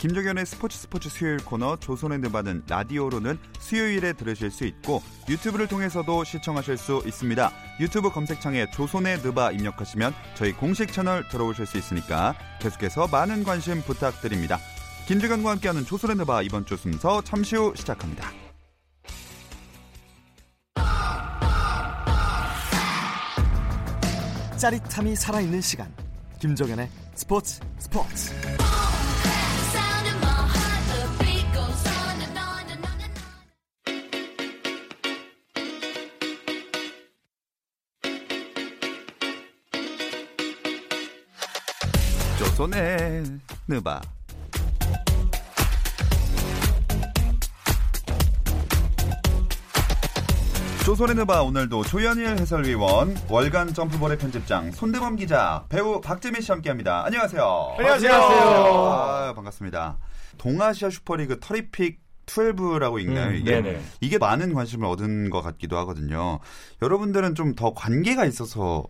김종현의 스포츠 스포츠 수요일 코너 조선의 느바는 라디오로는 수요일에 들으실 수 있고 유튜브를 통해서도 시청하실 수 있습니다. 유튜브 검색창에 조선의 느바 입력하시면 저희 공식 채널 들어오실 수 있으니까 계속해서 많은 관심 부탁드립니다. 김주경과 함께하는 조선의 느바 이번 주 순서 잠시 후 시작합니다. 짜릿함이 살아있는 시간 김종현의 스포츠 스포츠 조선의 느바 조선의 느바 오늘도 조현일 해설위원, 월간 점프볼의 편집장, 손대범 기자, 배우 박재민 씨 함께합니다. 안녕하세요. 안녕하세요. 아, 반갑습니다. 동아시아 슈퍼리그 터리픽 12라고 읽나요? 음, 이게 네네. 이게 많은 관심을 얻은 것 같기도 하거든요. 여러분들은 좀 더 관계가 있어서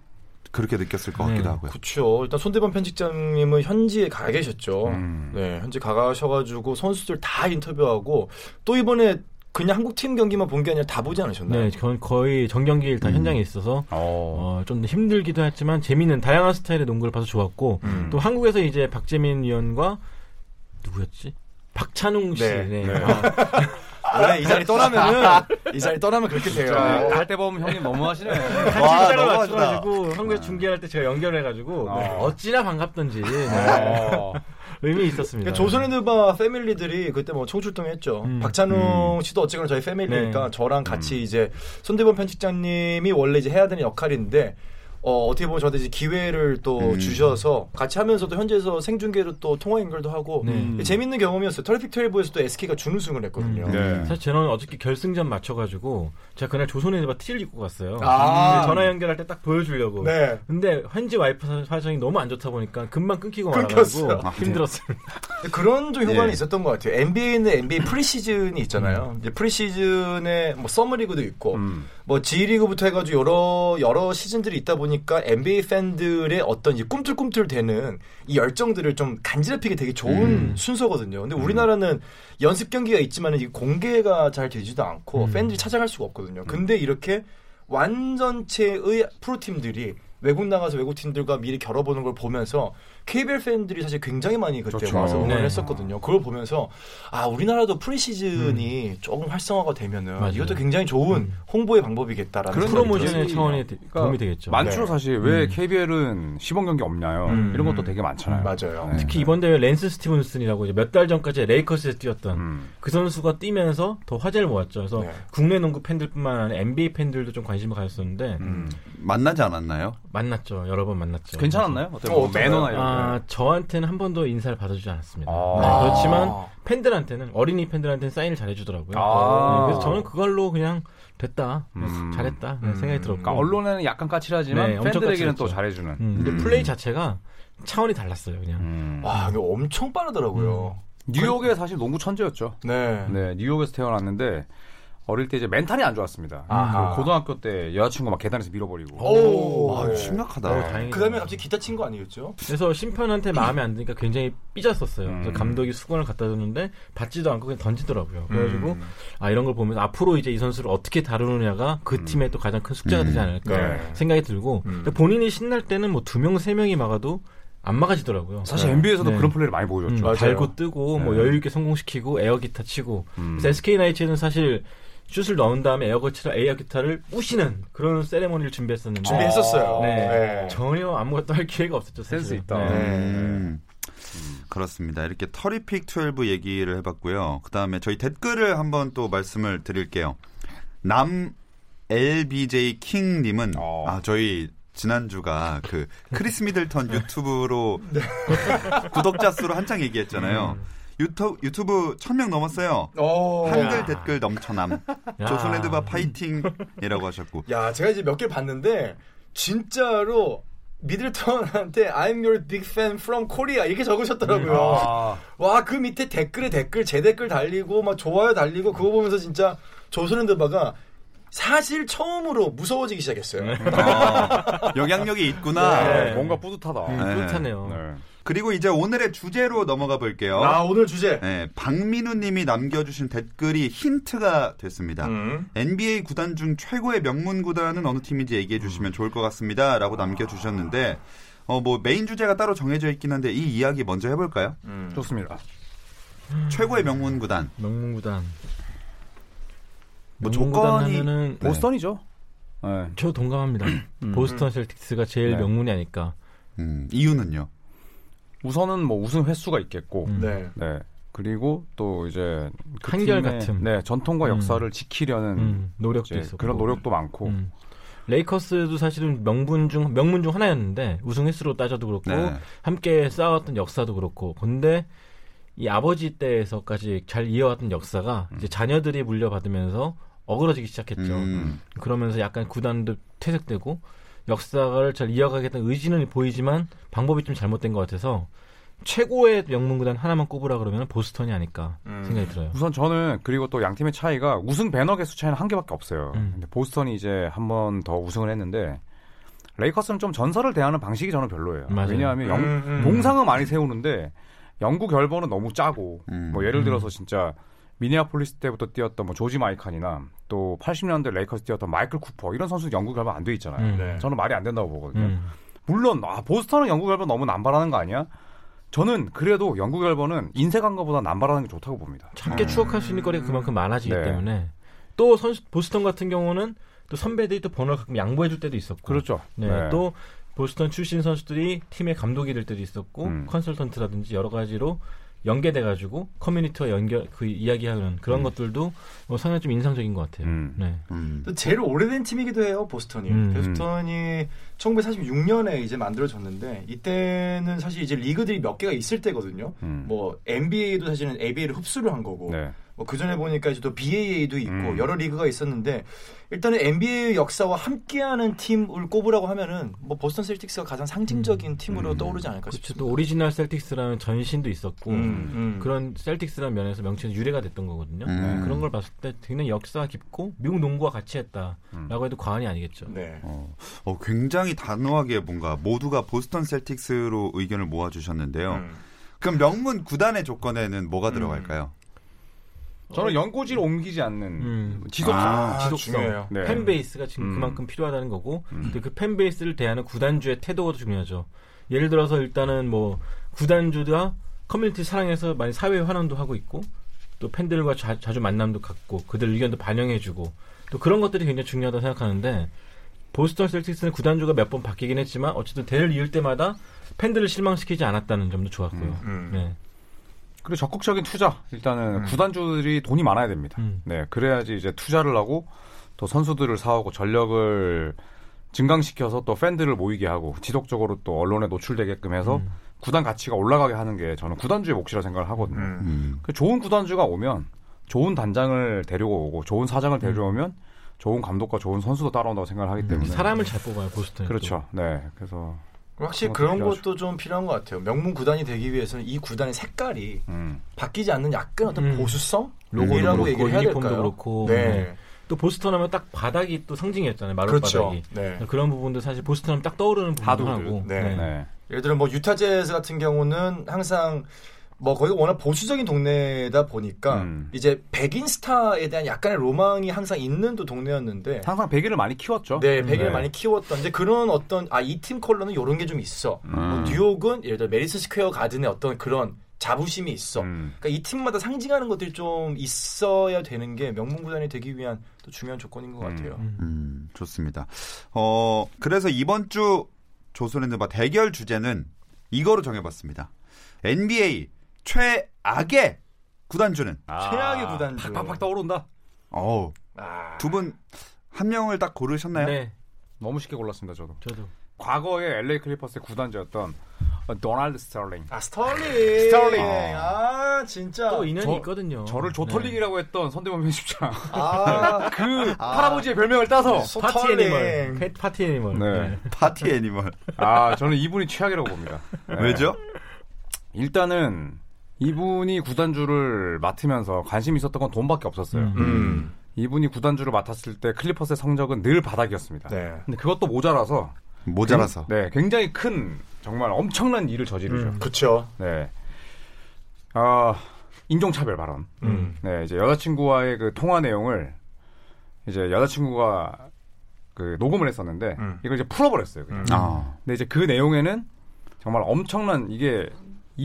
그렇게 느꼈을 것 같기도 네, 하고요. 그렇죠. 일단 손대범 편집장님은 현지에 가 계셨죠. 음. 네, 현지 가 가셔가지고 선수들 다 인터뷰하고 또 이번에 그냥 한국 팀 경기만 본 게 아니라 다 보지 않으셨나요? 네, 전 거의 전 경기일 다 음. 현장에 있어서 어, 좀 힘들기도 했지만 재미있는 다양한 스타일의 농구를 봐서 좋았고 음. 또 한국에서 이제 박재민 위원과 누구였지? 박찬웅 씨. 네, 네. 네. 아, 원래 이 자리 떠나면은 이 자리 떠나면 그렇게 돼요. 갈 때 보면 형님 너무하시네. 와, 너무하다. 맞춰가지고 한국에서 중계할 때 제가 연결해가지고 어. 어찌나 반갑던지 네. 어. 의미 있었습니다. 그러니까 조선의 느바 패밀리들이 그때 뭐 총출동했죠. 음. 박찬웅 씨도 어쨌거나 저희 패밀리니까 네. 저랑 같이 이제 손대범 편집장님이 원래 이제 해야 되는 역할인데 어, 어떻게 보면 저한테 이제 기회를 또 음. 주셔서 같이 하면서도 현지에서 생중계로 또 통화 연결도 하고 네. 재밌는 경험이었어요. 터리픽 12에서도 SK가 준우승을 했거든요. 음. 네. 사실 저는 어저께 결승전 맞춰가지고 제가 그날 조선의 바 티를 입고 갔어요. 아. 근데 전화 연결할 때 딱 보여주려고. 네. 근데 현지 와이프 사정이 너무 안 좋다 보니까 금방 끊기고 끊겼어요. 말아가지고 아, 네. 힘들었어요. 그런 좀 효과는 예. 있었던 것 같아요. NBA는 NBA 프리시즌이 있잖아요. 이제 프리시즌에 뭐 서머리그도 있고 음. 뭐 G리그부터 해가지고 여러 여러 시즌들이 있다 보니까 NBA 팬들의 어떤 이 꿈틀꿈틀대는 이 열정들을 좀 간지럽히게 되게 좋은 음. 순서거든요. 근데 우리나라는 연습 경기가 있지만 이 공개가 잘 되지도 않고 음. 팬들이 찾아갈 수가 없거든요. 근데 이렇게 완전체의 프로팀들이 외국 나가서 외국 팀들과 미리 겨뤄보는 걸 보면서 KBL 팬들이 사실 굉장히 많이 그때 그렇죠. 와서 응원을 네. 했었거든요. 그걸 보면서 아 우리나라도 프리시즌이 조금 활성화가 되면은 맞아요. 이것도 굉장히 좋은 음. 홍보의 방법이겠다라는 그런 생각이 프로모션의. 차원이 되- 도움이 되겠죠. 많죠 네. 사실 왜 음. KBL은 시범 경기 없냐요. 음. 이런 것도 되게 많잖아요. 맞아요. 네. 특히 이번 대회 랜스 스티븐슨이라고 이제 몇 달 전까지 레이커스에 뛰었던 음. 그 선수가 뛰면서 더 화제를 모았죠. 그래서 네. 국내 농구 팬들뿐만 아니라 NBA 팬들도 좀 관심을 가졌었는데 음. 만나지 않았나요? 만났죠. 여러 번 만났죠. 괜찮았나요? 어때요? 어, 뭐? 매너나 이런 거. 아, 저한테는 한 번도 인사를 받아주지 않았습니다. 아. 네, 그렇지만 아. 팬들한테는 어린이 팬들한테는 사인을 잘해주더라고요. 아. 네, 그래서 저는 그걸로 그냥 됐다, 음. 잘했다 음. 생각이 들었고. 그러니까 언론에는 약간 까칠하지만 네, 엄청 팬들에게는 또. 잘해주는. 음, 근데 음. 플레이 자체가 차원이 달랐어요, 그냥. 음. 와 이거 엄청 빠르더라고요. 뉴욕에 사실 농구 천재였죠. 네. 네, 뉴욕에서 태어났는데 어릴 때 이제 멘탈이 안 좋았습니다. 아하. 그 고등학교 때 여자친구 막 계단에서 밀어버리고. 오. 와, 네. 심각하다. 어, 다행이다. 그다음에 갑자기 기타 친 거 아니겠죠? 그래서 심판한테 마음에 안 드니까 굉장히 삐졌었어요. 그래서 음. 감독이 수건을 갖다 줬는데 받지도 않고 그냥 던지더라고요. 그래가지고 음. 아 이런 걸 보면서 앞으로 이제 이 선수를 어떻게 다루느냐가 그 팀의 또 가장 큰 숙제가 음. 되지 않을까 네. 생각이 들고 음. 본인이 신날 때는 뭐 두 명 세 명이 막아도 안 막아지더라고요. 사실 네. NBA에서도 네. 그런 플레이를 많이 음, 보여줬죠. 맞아요. 달고 뜨고 뭐 네. 여유 있게 성공시키고 에어 기타 치고 음. 그래서 SK 나이츠는 사실 슛을 넣은 다음에 에어 거치라 에어 기타를 부시는 그런 세레모니를 준비했었는데 준비했었어요. 네. 네. 전혀 아무것도 할 기회가 없었죠. 사실. 센스 있다. 네. 음, 그렇습니다. 이렇게 Terrific 12 얘기를 해봤고요. 그 다음에 저희 댓글을 한번 또 말씀을 드릴게요. 남 LBJ 킹님은 어. 아 저희 지난주가 그 크리스 미들턴 유튜브로 구독자 수로 한창 얘기했잖아요. 유튜브, 유튜브 1000명 넘었어요. 오. 한글 댓글 넘쳐남. 야. 조선헤드바 파이팅이라고 하셨고. 야, 제가 이제 몇 개 봤는데 진짜로 미들턴한테 I'm your big fan from Korea 이렇게 적으셨더라고요. 아, 와, 그 밑에 댓글에 댓글, 제 댓글 달리고 막 좋아요 달리고 그거 보면서 진짜 조선핸드바가 사실 처음으로 무서워지기 시작했어요. 아, 영향력이 있구나. 네, 뭔가 뿌듯하다. 음, 네. 뿌듯하네요. 네. 그리고 이제 오늘의 주제로 넘어가 볼게요. 아, 오늘 주제. 네, 박민우 님이 남겨주신 댓글이 힌트가 됐습니다. 음. NBA 구단 중 최고의 명문 구단은 어느 팀인지 얘기해 주시면 좋을 것 같습니다. 라고 남겨주셨는데, 어, 뭐, 메인 주제가 따로 정해져 있긴 한데, 이 이야기 먼저 해볼까요? 음. 좋습니다. 최고의 명문 구단. 명문 구단. 뭐 명문구단 조건이- 하면은 네. 보스턴이죠. 네. 저 동감합니다. 보스턴 셀틱스가 제일 네. 명문이 아닐까. 음, 이유는요? 우선은 뭐 우승 횟수가 있겠고, 음. 네. 네. 그리고 또 이제 그 한결 같음. 네, 전통과 음. 역사를 지키려는 음, 노력도 있었고. 그런 노력도 많고, 음. 레이커스도 사실은 명분 중 명문 중 하나였는데 우승 횟수로 따져도 그렇고 네. 함께 싸웠던 역사도 그렇고 근데 이 아버지 때에서까지 잘 이어왔던 역사가 이제 자녀들이 물려받으면서 어그러지기 시작했죠. 음, 그러면서 약간 구단도 퇴색되고 역사를 잘 이어가겠다는 의지는 보이지만 방법이 좀 잘못된 것 같아서 최고의 명문 구단 하나만 꼽으라 그러면 보스턴이 아닐까 음. 생각이 들어요. 우선 저는 그리고 또 양 팀의 차이가 우승 배너 개수 차이는 한 개밖에 없어요. 음. 근데 보스턴이 이제 한 번 더 우승을 했는데 레이커스는 좀 전설을 대하는 방식이 저는 별로예요. 맞아요. 왜냐하면 영- 음, 음. 동상은 많이 세우는데 영구 결번은 너무 짜고 음. 뭐 예를 음. 들어서 진짜 미니아폴리스 때부터 뛰었던 뭐 조지 마이칸이나 또 80년대 레이커스 뛰었던 마이클 쿠퍼 이런 선수 영구 결번 안돼 있잖아요. 음. 네. 저는 말이 안 된다고 보거든요. 음. 물론 아 보스턴은 영구 결번 너무 남발하는 거 아니야? 저는 그래도 영구 결번은 인색한 것보다 남발하는 게 좋다고 봅니다. 함께 추억할 수 있는 거리가 그만큼 많아지기 네. 때문에 또 선수 보스턴 같은 경우는 또 선배들이 또 번호를 가끔 양보해 줄 때도 있었고 그렇죠. 네, 또 보스턴 출신 선수들이 팀의 감독이 될 때도 있었고 음. 컨설턴트라든지 여러 가지로 연계돼 가지고 커뮤니티와 연결 그 이야기하는 그런 음. 것들도 뭐 상당히 좀 인상적인 것 같아요. 음. 네. 음. 또 제일 오래된 팀이기도 해요, 보스턴이. 음. 보스턴이 1946년에 이제 만들어졌는데 이때는 사실 이제 리그들이 몇 개가 있을 때거든요. 음. 뭐 NBA도 사실은 ABA를 흡수를 한 거고 네. 뭐 그전에 보니까 이제 또 BAA도 있고 음. 여러 리그가 있었는데 일단은 NBA 역사와 함께하는 팀을 꼽으라고 하면은 뭐 보스턴 셀틱스가 가장 상징적인 팀으로 음. 떠오르지 않을까. 싶습니다. 또 오리지널 셀틱스라는 전신도 있었고 음, 음. 그런 셀틱스라는 면에서 명칭은 유래가 됐던 거거든요. 네, 음. 그런 걸 봤을 때 굉장히 역사가 깊고 미국 농구와 같이 했다라고 해도 과언이 아니겠죠. 네. 어, 어, 굉장히 단호하게 뭔가 모두가 보스턴 셀틱스로 의견을 모아주셨는데요. 음. 그럼 명문 구단의 조건에는 뭐가 들어갈까요? 저는 연고지를 옮기지 않는 음. 지속성. 아, 지속성, 중요해요. 네. fanbase가 지금 음. 그만큼 필요하다는 거고, 음. 그 fanbase를 대하는 구단주의 태도가 중요하죠. 예를 들어서 일단은 뭐 구단주가 커뮤니티 사랑해서 많이 사회 환원도 하고 있고, 또 팬들과 자주 만남도 갖고, 그들 의견도 반영해주고, 또 그런 것들이 굉장히 중요하다고 생각하는데, 보스턴 셀틱스는 구단주가 몇 번 바뀌긴 했지만 어쨌든 대를 이을 때마다 팬들을 실망시키지 않았다는 점도 좋았고요. 음. 네. 그리고 적극적인 투자. 일단은 음. 구단주들이 돈이 많아야 됩니다. 음. 네, 그래야지 이제 투자를 하고 또 선수들을 사오고 전력을 증강시켜서 또 팬들을 모이게 하고 지속적으로 또 언론에 노출되게끔 해서 음. 구단 가치가 올라가게 하는 게 저는 구단주의 몫이라 생각을 하거든요. 음. 음. 그 좋은 구단주가 오면 좋은 단장을 데리고 확 좋은 사장을 데려오면 좋은 감독과 좋은 선수도 따라온다고 생각을 하기 때문에 사람을 잘 뽑아요 보스턴이. 그렇죠. 네, 그래서 확실히 그런 것도 것도 좀 필요한 것 같아요. 명문 구단이 되기 위해서는 이 구단의 색깔이 음, 바뀌지 않는 약간 어떤 음. 보수성? 그렇고 얘기를 해야 유니폼도 될까요? 그렇고 네. 네. 또 보스턴 하면 딱 바닥이 또 상징이었잖아요. 마룻 그렇죠. 바닥이. 네. 그런 부분도 사실 보스턴 하면 딱 떠오르는 부분도. 하고. 네. 네. 예를 들어 뭐 유타 재즈 같은 경우는 항상 뭐 거기가 워낙 보수적인 동네다 보니까 음. 이제 백인 스타에 대한 약간의 로망이 항상 있는 또 동네였는데 항상 백인을 많이 키웠죠. 네, 백인을 네. 많이 키웠던데 그런 어떤 아 이 팀 컬러는 이런 게 좀 있어. 음. 뭐 뉴욕은 예를 들어 매디슨 스퀘어 가든의 어떤 그런 자부심이 있어. 음. 그러니까 이 팀마다 상징하는 것들이 좀 있어야 되는 게 명문 구단이 되기 위한 또 중요한 조건인 것 음. 같아요. 음, 좋습니다. 어, 그래서 이번 주 조선핸드바 대결 주제는 이거로 정해봤습니다. NBA 최악의 구단주는? 아, 최악의 구단주. 팍팍팍 떠오른다. 어우, 아, 두분 한 명을 딱 고르셨나요? 네, 너무 쉽게 골랐습니다, 저도. 저도. 과거에 LA 클리퍼스의 구단주였던 어, 도널드 스털링. 아 스털링. 스털링. 아 진짜. 또 인연이 저- 있거든요. 저를 조털링이라고 했던 손대범 편집장. 아 그 할아버지의 별명을 따서. 파티 스털링. animal. 파- party animal. 네. party animal. 아, 저는 이분이 최악이라고 봅니다. 네. 왜죠? 일단은 이분이 구단주를 맡으면서 관심 있었던 건 돈밖에 없었어요. 음. 음. 이분이 구단주를 맡았을 때 클리퍼스의 성적은 늘 바닥이었습니다. 네. 근데 그것도 모자라서 모자라서. 네, 굉장히 큰 정말 엄청난 일을 저지르죠. 음. 그쵸. 네. 아, 인종차별 발언. 음. 네, 이제 여자친구와의 그 통화 내용을 이제 여자친구가 그 녹음을 했었는데 음. 이걸 이제 풀어버렸어요. 그냥. 음. 아. 근데 이제 그 내용에는 정말 엄청난 이게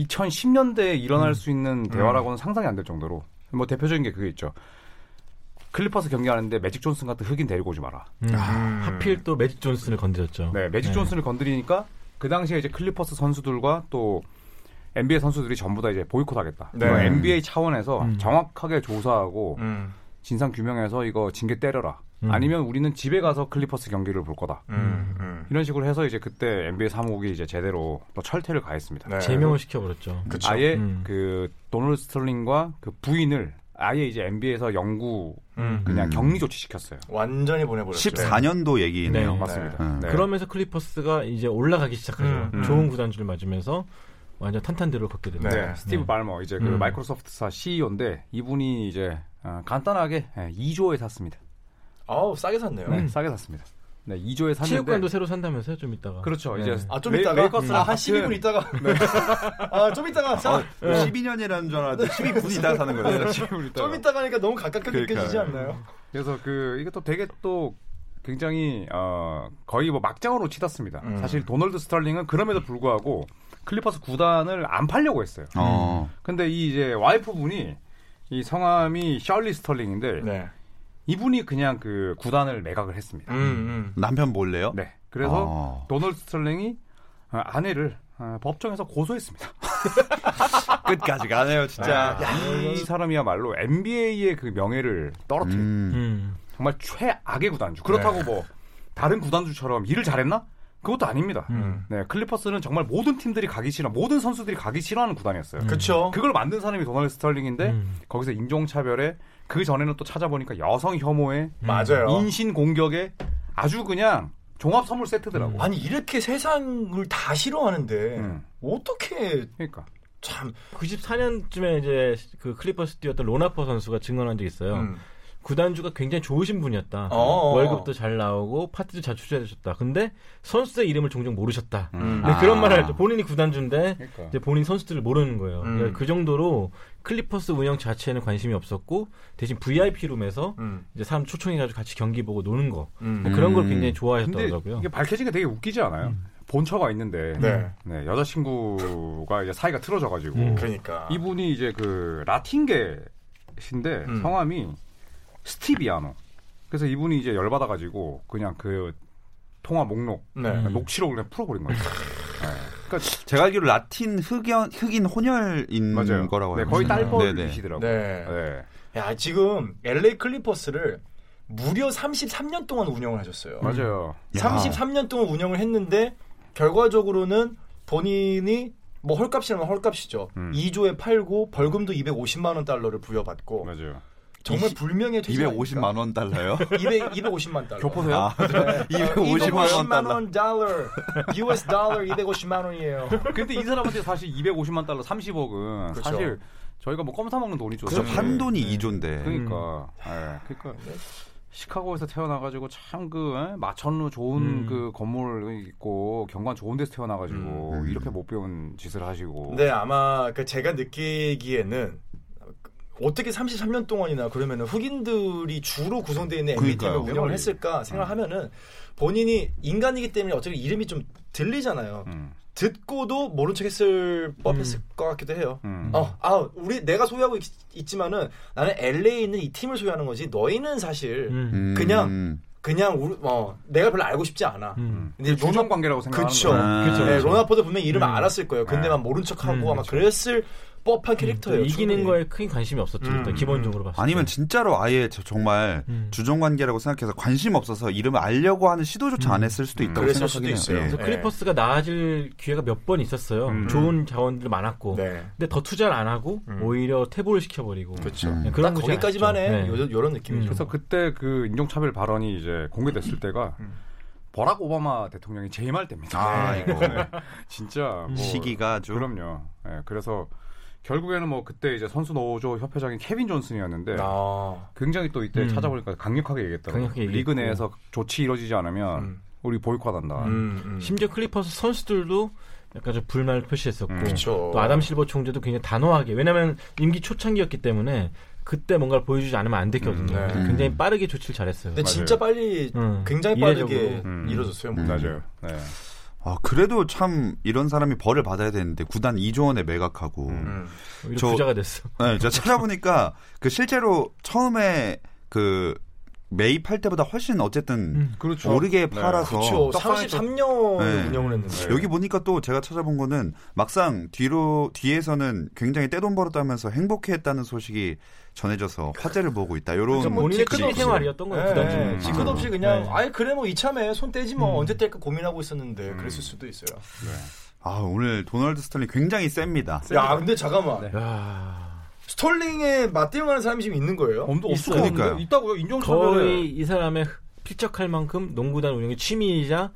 2010년대에 일어날 수 있는 대화라고는 상상이 안 될 정도로 뭐 대표적인 게 그게 있죠. 클리퍼스 경기하는데 매직 존슨 같은 흑인 데리고 오지 마라. 음. 하필 또 매직 존슨을 건드렸죠. 네, 매직 존슨을 건드리니까 그 당시에 이제 클리퍼스 선수들과 또 NBA 선수들이 전부 다 이제 보이콧하겠다. 네. 뭐 NBA 차원에서 음. 정확하게 조사하고 음. 진상 규명해서 이거 징계 때려라. 음. 아니면 우리는 집에 가서 클리퍼스 경기를 볼 거다. 음. 음. 이런 식으로 해서 이제 그때 NBA 사무국이 이제 제대로 또 철퇴를 가했습니다. 네. 제명을 시켜버렸죠. 그쵸. 아예 음. 그 도널드 스털링과 그 부인을 아예 이제 NBA에서 영구 음. 그냥 음. 격리 조치 시켰어요. 완전히 보내버렸죠. 14년도 얘기네요. 네. 맞습니다. 음. 네. 그러면서 클리퍼스가 이제 올라가기 시작하죠. 음, 음. 좋은 구단주를 맞으면서 완전 탄탄대로 걷게 됩니다. 네, 스티브 네. 발머 이제 그 음. 마이크로소프트사 CEO인데 이분이 이제 어, 간단하게 예, 2조에 샀습니다. 아우 싸게 샀네요. 네, 싸게 샀습니다. 네, 2조에 샀는데 체육관도 새로 산다면서요, 좀 이따가. 그렇죠. 네. 이제 아좀 레- 있다가 레이커스랑 아, 한 같은- 12분 있다가 아좀 있다가 자, 어, 12년이라는 줄 알았는데 12분 이따가 사는 거예요. 좀 있다가 하니까 너무 가깝게 그러니까요. 느껴지지 않나요? 그래서 그 이게 또 되게 또 굉장히 어 거의 뭐 막장으로 치닫습니다. 음. 사실 도널드 스털링은 그럼에도 불구하고 클리퍼스 구단을 안 팔려고 했어요. 어. 근데 이 이제 와이프 분이 이 성함이 셜리 스털링인데 네. 이분이 그냥 그 구단을 매각을 했습니다. 음, 음. 남편 몰래요? 네. 그래서 어. 도널드 스털링이 어, 아내를 어, 법정에서 고소했습니다. 끝까지 가네요, 진짜. 이 사람이야말로 NBA의 그 명예를 떨어뜨린 음. 음. 정말 최악의 구단주. 그렇다고 뭐 다른 구단주처럼 일을 잘했나? 그것도 아닙니다. 음. 네, 클리퍼스는 정말 모든 팀들이 가기 싫어, 모든 선수들이 가기 싫어하는 구단이었어요. 음. 그쵸. 그걸 만든 사람이 도널드 스털링인데 음. 거기서 인종 차별에 그 전에는 또 찾아보니까 여성 혐오에 맞아요. 인신 공격에 아주 그냥 종합 선물 세트더라고. 아니 이렇게 세상을 다 싫어하는데 음. 어떻게 그러니까. 참 94년쯤에 이제 그 클리퍼스 뛰었던 론 하퍼 선수가 증언한 적이 있어요. 음. 구단주가 굉장히 좋으신 분이었다. 어어. 월급도 잘 나오고 파티도 잘 초청해줬다. 근데 선수의 이름을 종종 모르셨다. 음. 근데 아. 그런 말을 할때 본인이 구단주인데 그러니까. 이제 본인 선수들을 모르는 거예요. 음. 그러니까 그 정도로 클리퍼스 운영 자체에는 관심이 없었고 대신 VIP 룸에서 음. 이제 사람 초청해가지고 같이 경기 보고 노는 거 음. 그런 걸 음. 굉장히 좋아하셨더라고요. 이게 밝혀진 게 되게 웃기지 않아요? 본처가 있는데 네. 네, 여자친구가 이제 사이가 틀어져가지고 음. 그러니까 이분이 이제 그 라틴계 신데 음. 성함이 스티비아노. 그래서 이분이 이제 열받아가지고 그냥 그 통화 목록 네. 음. 녹취록을 그냥 풀어버린 거예요. 네. 그러니까 제가 알기로 라틴 흑연, 흑인 혼혈인 맞아요. 거라고 네, 거의. 딸벌이시더라고요. 네. 네. 야 지금 LA 클리퍼스를 무려 33년 동안 운영을 하셨어요. 맞아요. 야. 33년 동안 운영을 했는데 결과적으로는 본인이 뭐 헐값이라면 헐값이죠. 음. 2조에 팔고 벌금도 250만 원 달러를 부여받고 맞아요. 정말 불명예 퇴직 250만 원 달러요? 200, 250만 달러. 교포세요? 아, 네. 250만 원 달러. 원 달러. US 달러 250만 원이에요. 근데 이 사람한테 사실 250만 달러 30억은 그렇죠. 사실 저희가 뭐 껌 사 먹는 돈이죠. 그래서 사실. 판돈이 네. 2조인데. 그러니까, 예, 그러니까 시카고에서 태어나가지고 참 그 마천루 좋은 음. 그 건물 있고 경관 좋은 데서 태어나가지고 음. 이렇게 못 배운 짓을 하시고. 근데 아마 그 제가 느끼기에는 어떻게 33년 동안이나 그러면은 흑인들이 주로 구성되어 있는 NBA 팀을 그러니까요. 운영을 했을까 생각하면은 본인이 인간이기 때문에 어차피 이름이 좀 들리잖아요. 음, 듣고도 모른 척 했을 법했을 것 같기도 해요. 음. 어, 아, 우리 내가 소유하고 있, 지만은 나는 LA에 있는 이 팀을 소유하는 거지. 너희는 사실 음. 음. 그냥 그냥 우리, 어, 내가 별로 알고 싶지 않아. 음. 근데 주종 로나 관계라고 생각하는 그쵸. 거예요. 아, 그쵸, 네, 그쵸. 로나포드 분명히 이름을 음. 알았을 거예요. 근데만 모른 척하고 음, 아마 그쵸. 그랬을 법한 캐릭터예요. 이기는 충분히. 거에 큰 관심이 없었죠. 일단 음, 기본적으로 봤을 때. 아니면 진짜로 아예 저- 정말 음. 주종 관계라고 생각해서 관심 없어서 이름을 알려고 하는 시도조차 안 했을 수도 음. 있다고 그랬을 생각하긴 수도 해요. 있어요. 예. 그래서 클리퍼스가 나아질 기회가 몇 번 있었어요. 음. 좋은 자원들 많았고. 네. 근데 더 투자를 안 하고 음. 오히려 퇴보를 시켜버리고. 그렇죠. 음. 네, 딱 그런 거기까지만 해. 아쉽죠. 네. 요, 요런 느낌이죠. 그래서 그때 그 인종차별 발언이 이제 공개됐을 때가 음. 버락 오바마 대통령이 재임할 때입니다. 아, 네. 이거. 네. 진짜 뭐 시기가 아주 그럼요. 예, 그래서 결국에는 뭐 그때 이제 선수 노조 협회장인 케빈 존슨이었는데 아. 굉장히 또 이때 음. 찾아보니까 강력하게 얘기했더라고요. 강력하게 리그. 내에서 조치 이루어지지 않으면 음. 우리 보이콧한다. 음, 음. 심지어 클리퍼스 선수들도 약간 좀 불만을 표시했었고 음. 또 아담 실버 총재도 굉장히 단호하게 왜냐하면 임기 초창기였기 때문에 그때 뭔가를 보여주지 않으면 안 됐거든요. 음, 네. 굉장히 빠르게 조치를 잘했어요. 근데 맞아요. 진짜 빨리 음, 굉장히 빠르게 이례적으로. 음. 이루어졌어요. 음. 맞아요. 네. 아, 그래도 참 이런 사람이 벌을 받아야 되는데 구단 2조 원에 매각하고 음. 오히려 저- 부자가 됐어. 네, 제가 찾아보니까 그 실제로 처음에 그 매입할 때보다 훨씬 어쨌든 음. 그렇죠. 오르게 네. 팔아서 그렇죠. 떡상에 또- 33년 네. 운영을 했는데. 여기 보니까 또 제가 찾아본 거는 막상 뒤로 뒤에서는 굉장히 떼돈 벌었다면서 행복해했다는 소식이 전해져서 화제를 보고 있다. 이런 그렇죠. 뭐 본인의 뒤끝 취미 없이. 생활이었던 거예요. 네, 구단 중에. 네. 지긋 없이 그냥 네. 아예 그래 뭐 이참에 손 떼지 뭐 음. 언제 뗄까 고민하고 있었는데 음. 그랬을 수도 있어요. 아 오늘 도널드 스털링 굉장히 셉니다. 야 근데 잠깐만 네. 야, 스털링에 맞대응하는 사람이 지금 있는 거예요? 없을 그러니까요. 있다고요? 인종차별에 거의 이 사람의 필적할 만큼 농구단 운영의 치부이자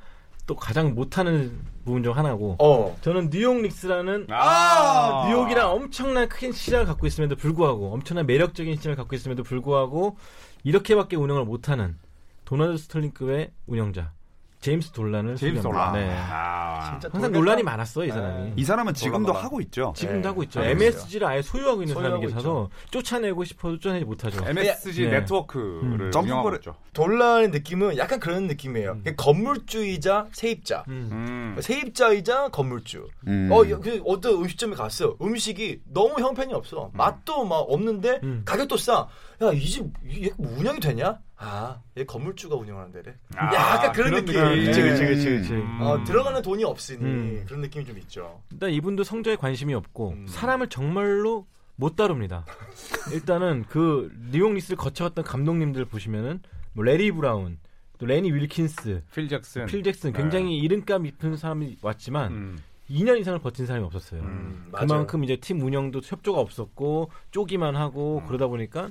또 가장 못하는 부분 중 하나고 어. 저는 뉴욕 닉스라는 아, 뉴욕이랑 엄청난 큰 시장을 갖고 있음에도 불구하고 엄청난 매력적인 시장을 갖고 있음에도 불구하고 이렇게밖에 운영을 못하는 도널드 스털링급의 운영자 제임스 돌란을 제임스. 올라. 네. 아. 항상. 논란이 많았어 이 사람이. 이 사람은 지금도. 하고 있죠. 지금도 네. 하고 있죠. 하고 MSG를 아예 소유하고 있는 소유하고 사람이라서 쫓아내고 싶어도 쫓아내지 못하죠. MSG 네. 네트워크를 음. 점프 운영하고 있죠. 돌란의 느낌은 약간 그런 느낌이에요. 음. 건물주이자 세입자. 음. 음. 세입자이자 건물주. 음. 어, 여- 그 어떤 음식점에 갔어. 음식이 너무 형편이 없어. 맛도 막 없는데 음. 가격도 싸. 야, 이 집, 얘 운영이 되냐? 아, 얘 건물주가 운영하는 데래. 아, 약간 그런, 그런 느낌. 느낌. 그치, 그치, 예. 그치, 그치. 음. 어, 들어가는 돈이 없으니 음. 그런 느낌이 좀 있죠. 일단 이분도 성적에 관심이 없고 음. 사람을 정말로 못 다룹니다. 일단은 그 뉴욕 닉스를 거쳐갔던 감독님들 보시면은 뭐 래리 브라운, 또 레니 윌킨스, 필 잭슨. 필 잭슨 굉장히 이름값 깊은 사람이 왔지만 음. 2년 이상을 버틴 사람이 없었어요. 음, 맞아요. 그만큼 이제 팀 운영도 협조가 없었고 쪼기만 하고 음. 그러다 보니까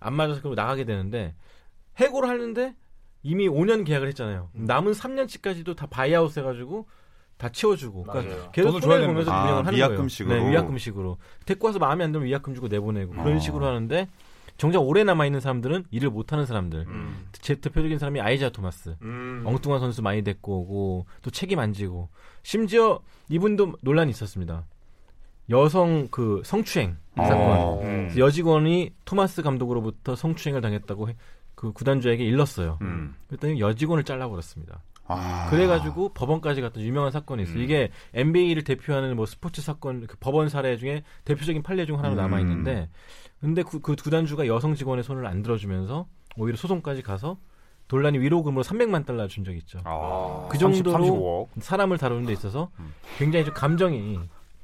안 맞아서 그럼 나가게 되는데 해고를 하는데 이미 5년 계약을 했잖아요. 음. 남은 3년치까지도 다 buyout 해가지고 다 채워주고 그러니까 맞아요. 계속 돈을 보면서 거죠. 운영을 아, 하는 위약금식으로. 거예요. 네, 위약금식으로. 데리고 와서 마음에 안 들면 위약금 주고 내보내고 그런 어. 식으로 하는데 정작 오래 남아 있는 사람들은 일을 못 하는 사람들. 음. 제 대표적인 사람이 아이재아 토마스. 음. 엉뚱한 선수 많이 데리고 오고 또 책임 안 지고 심지어 이분도 논란이 있었습니다. 여성 그 성추행 어. 사건. 음. 그래서 여직원이 토마스 감독으로부터 성추행을 당했다고 해- 그 구단주에게 일렀어요. 음. 그랬더니 여직원을 잘라버렸습니다. 아. 그래가지고 법원까지 갔던 유명한 사건이 있어요. 음. 이게 NBA를 대표하는 뭐 스포츠 사건, 그 법원 사례 중에 대표적인 판례 중 하나로 음. 남아 있는데, 근데 그, 그 구단주가 여성 직원의 손을 안 들어주면서 오히려 소송까지 가서 논란이 위로금으로 300만 달러 준 적이 있죠. 아. 그 정도로 30, 35억. 사람을 다루는 데 있어서 음. 굉장히 좀 감정이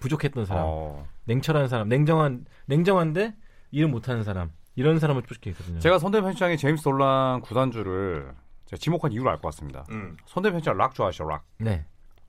부족했던 사람, 어. 냉철한 사람, 냉정한 냉정한데 일을 못하는 사람 이런 사람을 쫓기거든요. 제가 손대범 편집장의 제임스 돌란 구단주를 제가 지목한 이유를 알 것 같습니다. 음. 손대범 편집장 락 좋아하시죠? 락. 네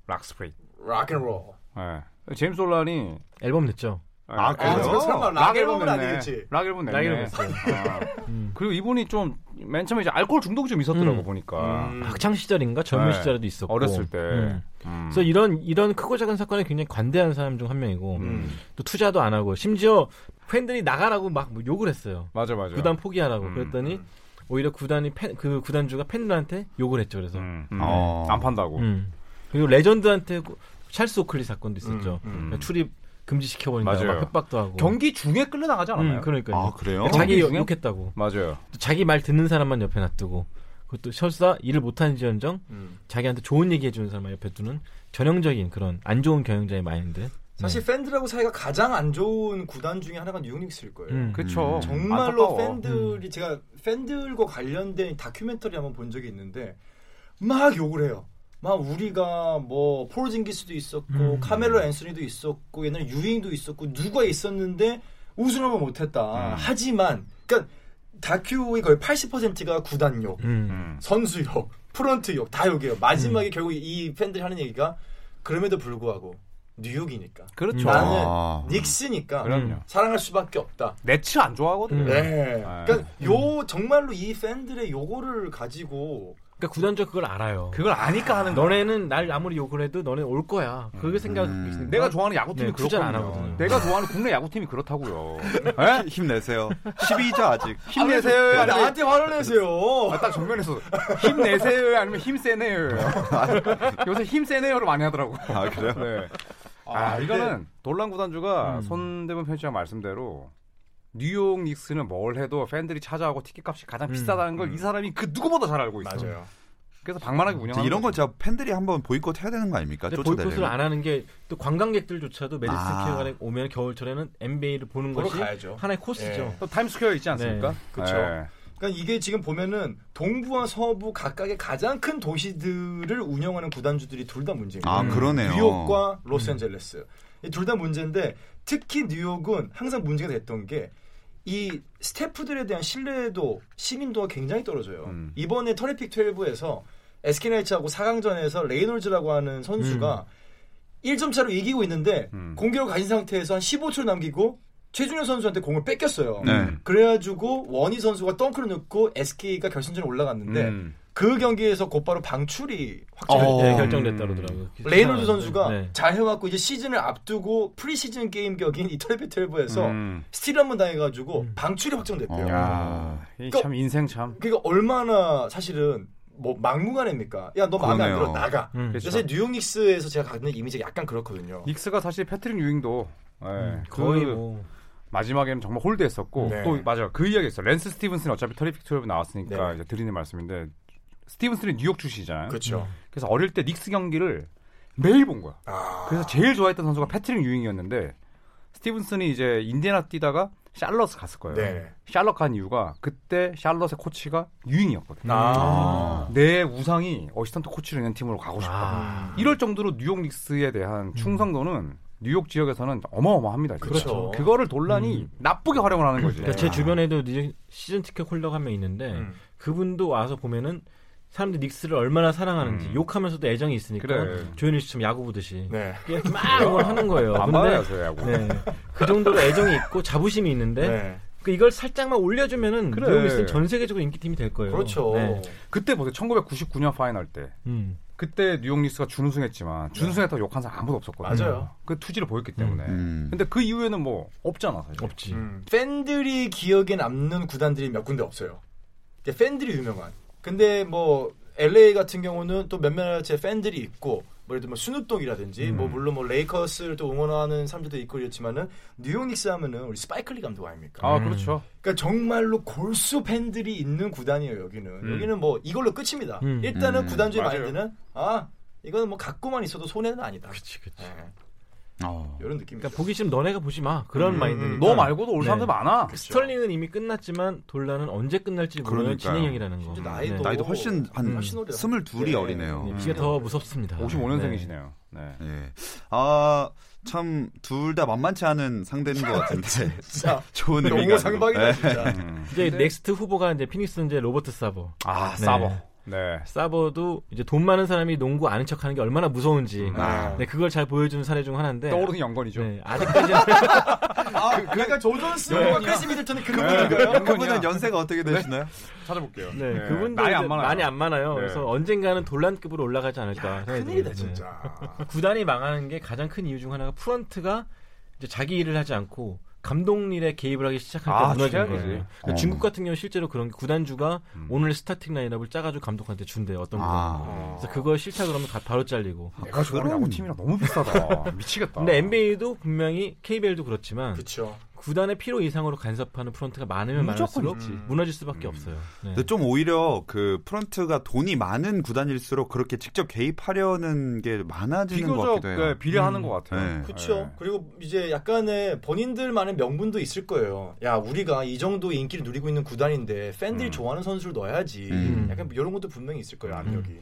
락 spirit. 락앤롤. 예. 제임스 돌란이 앨범 냈죠. 아, 예, 그래요? 저 설마 락 앨범은 아니겠지. 락 앨범 냈네. 락 앨범 냈어요. 아. 음. 그리고 이분이 좀 맨 처음에 이제 알코올 중독이 좀 있었더라고 음. 보니까 음. 학창 시절인가 젊은 네. 시절에도 있었고 어렸을 때. 음. 음. 그래서 이런 이런 크고 작은 사건에 굉장히 관대한 사람 중 한 명이고 음. 또 투자도 안 하고 심지어 팬들이 나가라고 막 뭐 욕을 했어요. 맞아 맞아. 구단 포기하라고 음, 그랬더니 오히려 구단이 팬, 그 구단주가 팬들한테 욕을 했죠. 그래서 음. 어. 안 판다고. 음. 그리고 레전드한테 구- 찰스 오클리 사건도 있었죠. 음, 음. 그러니까 출입 금지시켜 버린다. 맞아요. 막 협박도 하고. 경기 중에 끌려 나가지 않았나요? 음, 그러니까요. 아 그래요? 자기 경기 중에? 욕했다고. 맞아요. 또 자기 말 듣는 사람만 옆에 놔두고 그것도 설사 일을 못하는 지언정 음. 자기한테 좋은 얘기 해주는 사람만 옆에 두는 전형적인 그런 안 좋은 경영자의 마인드. 사실 팬들하고 사이가 가장 안 좋은 구단 중에 하나가 뉴욕 닉스일 거예요. 음. 그쵸. 음. 정말로. 팬들이 제가 팬들과 관련된 다큐멘터리 한번 본 적이 있는데 막 욕을 해요. 막 우리가 뭐 폴징기스도 있었고 음. 카멜로 앤서니도 있었고 옛날에 유잉도 있었고 누가 있었는데 우승을 못했다. 음. 하지만 그러니까 다큐의 거의 80%가 구단욕, 음. 음. 선수욕, 프런트욕 다 욕이에요. 마지막에 결국 이 팬들이 하는 얘기가 그럼에도 불구하고 뉴욕이니까 그렇죠. 나는 아. 닉스니까 그럼요. 사랑할 수밖에 없다. 네츠 안 좋아하거든요. 음. 네. 아. 그러니까 요 정말로 이 팬들의 요거를 가지고 그러니까 구단주가 그걸 알아요. 그걸 아니까 하는 거야. 너네는 날 아무리 욕을 해도 너네 올 거야. 그렇게 생각하고 음. 내가 좋아하는 야구팀이 네, 투자를 안. 하거든요. 내가 좋아하는 국내 야구팀이 그렇다고요. 에? 힘내세요. 12죠 아직. 힘내세요. 아, 아니면 나한테 화를 내세요. 아, 딱 정면에서 힘내세요 아니면 힘세네요. 요새 힘세네요를 많이 하더라고. 아 그래요? 네. 아, 아, 이거는 돌란 구단주가 음. 손대문 편집장 말씀대로 뉴욕 닉스는 뭘 해도 팬들이 찾아오고 티켓값이 가장 음. 비싸다는 걸 이 사람이 그 누구보다 잘 알고 있어. 맞아요. 그래서 방만하게 운영하는 이런 건. 진짜 팬들이 한번 보이콧 해야 되는 거 아닙니까? 보이콧을 안 하는 게 또 관광객들조차도 메디슨 아. 스퀘어에 오면 겨울철에는 NBA를 보는 것이 가야죠. 하나의 코스죠. 예. 또 타임스퀘어 있지 않습니까? 네. 그쵸. 네. 그러니까 이게 지금 보면은 동부와 서부 각각의 가장 큰 도시들을 운영하는 구단주들이 둘 다 문제인 거예요. 아 그러네요. 뉴욕과 로스앤젤레스 이둘 다 문제인데 특히 뉴욕은 항상 문제가 됐던 게 이 스태프들에 대한 신뢰도 신임도가 굉장히 떨어져요. 음. 이번에 터리픽 12에서 SK 나이츠하고 4강전에서 레이놀즈라고 하는 선수가 1점 차로 이기고 있는데 음. 공격을 가진 상태에서 한 15초를 남기고 최준용 선수한테 공을 뺏겼어요. 네. 그래가지고 워니 선수가 덩크를 넣고 SK가 결승전에 올라갔는데 음. 그 경기에서 곧바로 방출이 확정이 어. 네, 결정됐다 그러더라고요. 레이놀즈 선수가 네. 잘 해갖고 이제 시즌을 앞두고 프리시즌 게임 격인 이 터리픽 12에서 음. 스틸 한 번 당해가지고 음. 방출이 확정됐대요. 어. 야, 이 그러니까- 참 인생 참. 그러니까 얼마나 사실은 뭐 막무가내입니까? 야 너 마음에 안 그러네요. 들어 나가. 음. 그렇죠. 그래서 뉴욕 닉스에서 제가 갖는 이미지가 약간 그렇거든요. 닉스가 사실 패트릭 유잉도 예, 음, 그 거의 뭐 마지막에는 정말 홀대했었고 네. 또 맞아 그 이야기 있어 랜스 스티븐슨이 어차피 터리픽 12 나왔으니까 네. 이제 드리는 말씀인데 스티븐슨이 뉴욕 출신이잖아요. 그렇죠. 그래서 어릴 때 닉스 경기를 매일 본 거야. 아, 그래서 제일 좋아했던 선수가 패트릭 유잉이었는데 스티븐슨이 이제 인디애나 뛰다가 샬럿 갔을 거예요. 네. 샬럿 간 이유가 그때 샬럿의 코치가 유잉이었거든. 아. 내 우상이 assistant 코치로 있는 팀으로 가고 싶다. 아. 이럴 정도로 뉴욕 닉스에 대한 충성도는 뉴욕 지역에서는 어마어마합니다. 그렇죠. 그거를 돌란이 음. 나쁘게 활용을 하는 거지. 그러니까 제 주변에도 이제 시즌 티켓 holder가 한 명 있는데 음. 그분도 와서 보면은 사람들이 닉스를 얼마나 사랑하는지 음. 욕하면서도 애정이 있으니까 그래. 조현일 씨처럼 야구 보듯이 네. 막 응원하는 거예요. 안 근데 받아요, 야구. 네, 그 정도로 애정이 있고 자부심이 있는데 네. 그 이걸 살짝만 올려주면은 그래. 닉스는 전 세계적으로 인기팀이 될 거예요. 그렇죠. 네. 그때 보세요. 1999년 파이널 때. 음. 그때 뉴욕 닉스가 준우승했지만 준우승했다고 욕한 사람 아무도 없었거든요. 맞아요. 그 투지를 보였기 때문에. 음. 근데 그 이후에는 뭐 없잖아, 사실. 없지. 음. 팬들이 기억에 남는 구단들이 몇 군데 없어요. 팬들이 유명한. 근데 뭐 LA 같은 경우는 또 몇몇 제 팬들이 있고 뭐 예를 들면 스눕독이라든지 음. 뭐 물론 뭐 레이커스를 또 응원하는 사람들도 있고 이렇지만은 뉴욕 닉스 하면은 우리 스파이크 리 감독 아닙니까? 아, 음. 그렇죠. 그러니까 정말로 골수 팬들이 있는 구단이에요 여기는. 음. 여기는 뭐 이걸로 끝입니다. 음. 일단은 음. 구단주의. 마인드는 아 이거는 뭐 갖고만 있어도 손해는 아니다. 그치, 그치. 예, 어. 이런 느낌이죠. 그러니까 보기 싫으면 너네가 보지 마. 그런 음. 마인드니까. 너 말고도 올 네. 사람들 많아. 그렇죠. 스털링은 이미 끝났지만 돌라는 언제 끝날지 모르는 그러니까요. 진행형이라는 거. 진짜 나이도 나이도 훨씬 한 음. 훨씬 어려요. 스물 둘이 네. 어리네요. 네, 비가 더 무섭습니다. 55년생이시네요. 네. 예. 아, 참, 둘 다 만만치 않은 상대인 것 같은데. 진짜 좋은 너무 의미가 상박이다. 진짜. 음. 이제 근데- 넥스트 후보가 이제 피닉스 이제 로버트 사버. 아, 네. 사버. 네. 사버도 이제 돈 많은 사람이 농구 아는 척하는 게 얼마나 무서운지. 아. 네, 그걸 잘 보여주는 사례 중 하나인데. 떠오르는 연건이죠. 네, 아직까지는 아, 그, 약간 조존스와 크리스 미들턴의 그 느낌인가요? 그분은 연세가 어떻게 되시나요? 찾아볼게요. 네, 그분도 나이 안 많아요. 많이 안 많아요. 네. 그래서 언젠가는 돌란급으로 올라가지 않을까. 생각이 큰일이다. 네. 진짜. 구단이 망하는 게 가장 큰 이유 중 하나가 프런트가 이제 자기 일을 하지 않고 감독 일에 개입을 하기 시작할 때 아, 무너지는. 거예요. 그러니까 어. 중국 같은 경우 실제로 그런 게 구단주가 음. 오늘 스타팅 라인업을 짜가지고 감독한테 준대요. 어떤 구단. 아. 그래서 그거 싫다 그러면 가- 바로 잘리고. 내가 좋아하는 그럼- 야구팀이랑 너무 비싸다. 미치겠다. 근데 NBA도 분명히 KBL도 그렇지만 그렇죠. 구단의 필요 이상으로 간섭하는 프런트가 많으면 무조건 많을수록 있지. 무너질 수밖에 음. 없어요. 네. 근데 좀 오히려 그 프런트가 돈이 많은 구단일수록 그렇게 직접 개입하려는 게 많아지는 것 비교적 같기도 해요. 네, 비례하는 음. 것 같아요. 네. 그렇죠. 네. 그리고 이제 약간의 본인들만의 명분도 있을 거예요. 야, 우리가 이 정도 인기를 누리고 있는 구단인데 팬들이 음. 좋아하는 선수를 넣어야지. 음. 약간 이런 것도 분명히 있을 거예요. 압력이.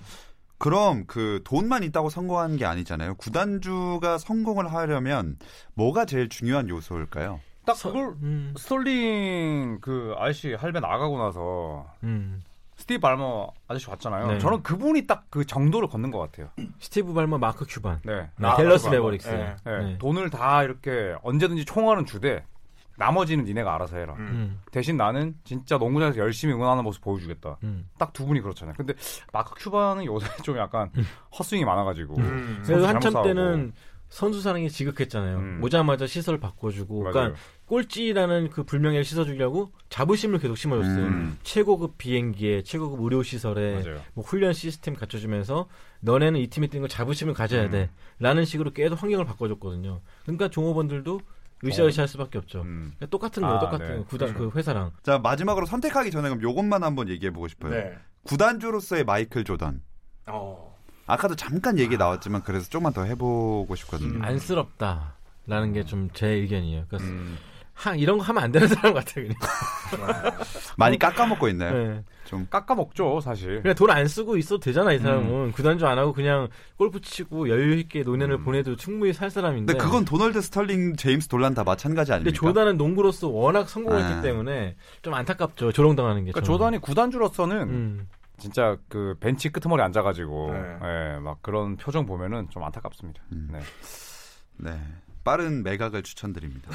그럼 그 돈만 있다고 성공한 게 아니잖아요. 구단주가 성공을 하려면 뭐가 제일 중요한 요소일까요? 딱 그걸 음, 스털링 그 아저씨 할배 나가고 나서 음. 스티브 발머 아저씨 왔잖아요. 네. 저는 그분이 딱 그 정도를 걷는 것 같아요. 스티브 발머, 마크 큐반, 네. 네, 아, 댈러스 발머. 매버릭스. 네. 네. 네. 돈을 다 이렇게 언제든지 총알은 주되 나머지는 니네가 알아서 해라. 음, 대신 나는 진짜 농구장에서 열심히 응원하는 모습 보여주겠다. 음. 딱두 분이 그렇잖아요. 근데 마크 큐반은 요새 좀 약간 헛스윙이 많아가지고 음. 그래서 한참. 때는 선수 사랑이 지극했잖아요. 음. 오자마자 시설 바꿔주고, 맞아요. 그러니까 꼴찌라는 그 불명예를 씻어주려고 자부심을 계속 심어줬어요. 음. 최고급 비행기에 최고급 의료 시설에. 뭐 훈련 시스템 갖춰주면서 너네는 이 팀에 뛰는 걸 자부심을 가져야 음. 돼라는 식으로 계속 환경을 바꿔줬거든요. 그러니까 종업원들도 으쌰으쌰할 수밖에 없죠. 음. 그러니까 똑같은 거예요, 아, 똑같은 네. 거. 구단 그 회사랑. 자 마지막으로 선택하기 전에 그럼 요것만 한번 얘기해 보고 싶어요. 네. 구단주로서의 마이클 조던. 어. 아까도 잠깐 얘기 나왔지만 그래서 조금만 더 해보고 싶거든요. 음. 안쓰럽다라는 게 좀 제 의견이에요. 그러니까 음. 하, 이런 거 하면 안 되는 사람 같아요. 그냥. 많이 깎아먹고 있나요? 네. 좀 깎아먹죠 사실. 그냥 돈 안 쓰고 있어도 되잖아 이 사람은 구단주 안 하고 그냥 골프 치고 여유 있게 노년을 보내도 충분히 살 사람인데. 근데 그건 도널드 스털링, 제임스 돌란 다 마찬가지 근데 아닙니까? 조단은 농구로서 워낙 성공했기 아. 때문에 좀 안타깝죠 조롱당하는 게. 그러니까. 조단이 구단주로서는 음. 진짜 그 벤치 끄트머리 앉아가지고 네. 예, 막 그런 표정 보면은 좀 안타깝습니다. 음. 네. 네. 빠른 매각을 추천드립니다.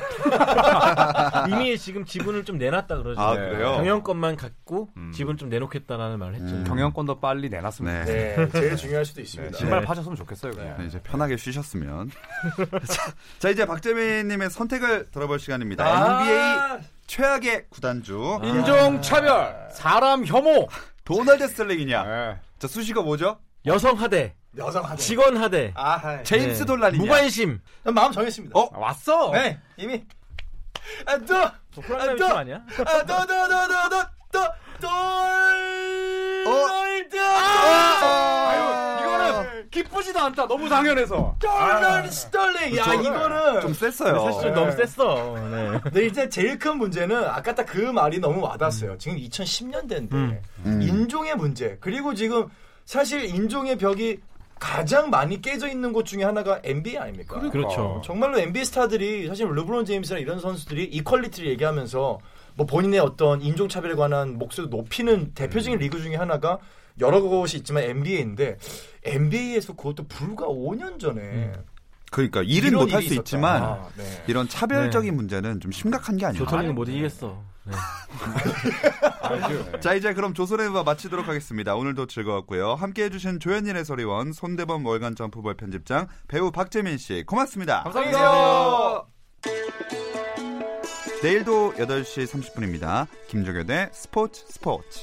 이미 지금 지분을 좀 내놨다 그러죠. 아, 네. 그래요? 경영권만 갖고 음. 지분을 좀 내놓겠다라는 말을 했죠. 음. 경영권도 빨리 내놨으면 네. 좋겠어요. 네, 제일 중요할 수도 네, 있습니다. 신발 네. 파셨으면 좋겠어요. 그냥. 네, 이제 편하게 쉬셨으면. 자, 자, 이제 박재민님의 선택을 들어볼 시간입니다. 아. NBA 최악의 구단주. 인종차별, 사람 혐오. 도널드 스털링이냐? 네. 자, 수식어 뭐죠? 여성 하대, 여성 하대. 직원 하대, 아, 제임스 네. 돌란이냐? 무관심. 마음 정했습니다. 어? 아, 왔어. 네, 이미. 아, 또, 뭐 아, 또! 춤 아니야? 아, 또, 또, 또, 또, 또, 또, 돌널드. 아유, 이거는 기쁘지도 않다. 너무 당연해서. 도널드 스털링. 야, 그쵸. 이거는. 좀 셌어요. 사실 좀 너무 셌어. 네. 근데 이제 제일 큰 문제는 아까 딱 그 말이 너무 와닿았어요. 지금 2010년대인데 음. 음. 인종의 문제 그리고 지금 사실 인종의 벽이 가장 많이 깨져 있는 곳 중에 하나가 NBA 아닙니까? 그렇죠. 정말로 NBA 스타들이 사실 르브론 제임스나 이런 선수들이 equality를 얘기하면서 뭐 본인의 어떤 인종 차별에 관한 목소리 높이는 대표적인 리그 중에 하나가 여러 곳이 있지만 NBA인데 NBA에서 그것도 불과 5년 전에 그러니까 일은 못할 일이 수. 있지만 아, 네. 이런 차별적인 문제는 좀 심각한 게 아니에요. 조털링은 못 이기겠어. 네. 알죠. 자 이제 그럼 조선의 바 마치도록 하겠습니다. 오늘도 즐거웠고요. 함께해 주신 조현일 해설위원, 손대범 월간 점프볼 편집장, 배우 박재민 씨 고맙습니다. 감사합니다. 내일도 8시 30분입니다. 김종현의 스포츠 스포츠.